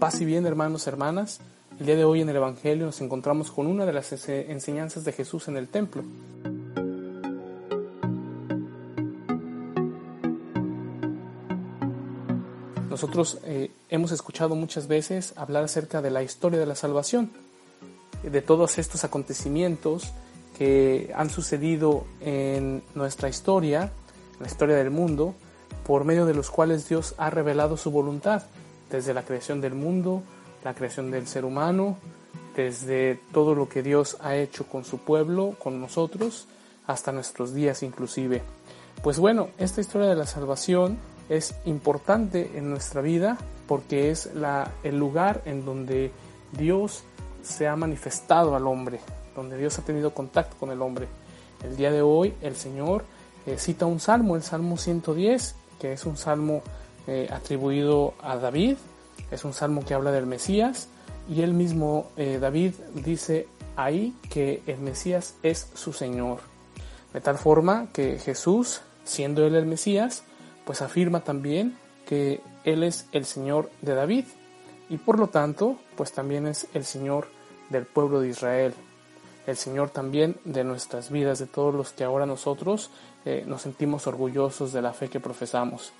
Paz y bien, hermanos, hermanas. El día de hoy en el Evangelio nos encontramos con una de las enseñanzas de Jesús en el templo. Nosotros eh, hemos escuchado muchas veces hablar acerca de la historia de la salvación, de todos estos acontecimientos que han sucedido en nuestra historia, en la historia del mundo, por medio de los cuales Dios ha revelado su voluntad, desde la creación del mundo, la creación del ser humano, desde todo lo que Dios ha hecho con su pueblo, con nosotros, hasta nuestros días inclusive. Pues bueno, esta historia de la salvación es importante en nuestra vida porque es la, el lugar en donde Dios se ha manifestado al hombre, donde Dios ha tenido contacto con el hombre. El día de hoy el Señor eh, cita un salmo, el Salmo 110, que es un salmo eh, atribuido a David, es un salmo que habla del Mesías, y él mismo, eh, David, dice ahí que el Mesías es su Señor. De tal forma que Jesús, siendo él el Mesías, pues afirma también que él es el Señor de David y por lo tanto, pues también es el Señor del pueblo de Israel, el Señor también de nuestras vidas, de todos los que ahora nosotros eh, nos sentimos orgullosos de la fe que profesamos.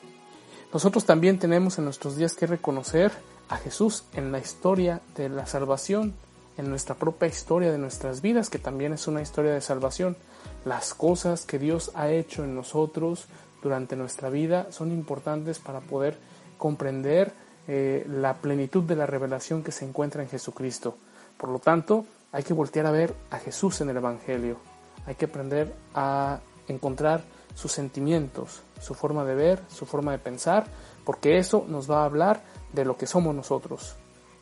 Nosotros también tenemos en nuestros días que reconocer a Jesús en la historia de la salvación, en nuestra propia historia de nuestras vidas, que también es una historia de salvación. Las cosas que Dios ha hecho en nosotros durante nuestra vida son importantes para poder comprender eh, la plenitud de la revelación que se encuentra en Jesucristo. Por lo tanto, hay que voltear a ver a Jesús en el Evangelio. Hay que aprender a encontrar sus sentimientos, su forma de ver, su forma de pensar, porque eso nos va a hablar de lo que somos nosotros.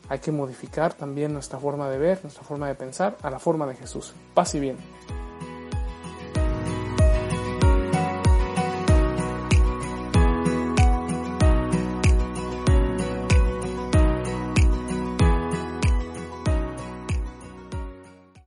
Hay que modificar también nuestra forma de ver, nuestra forma de pensar a la forma de Jesús. Paz y bien.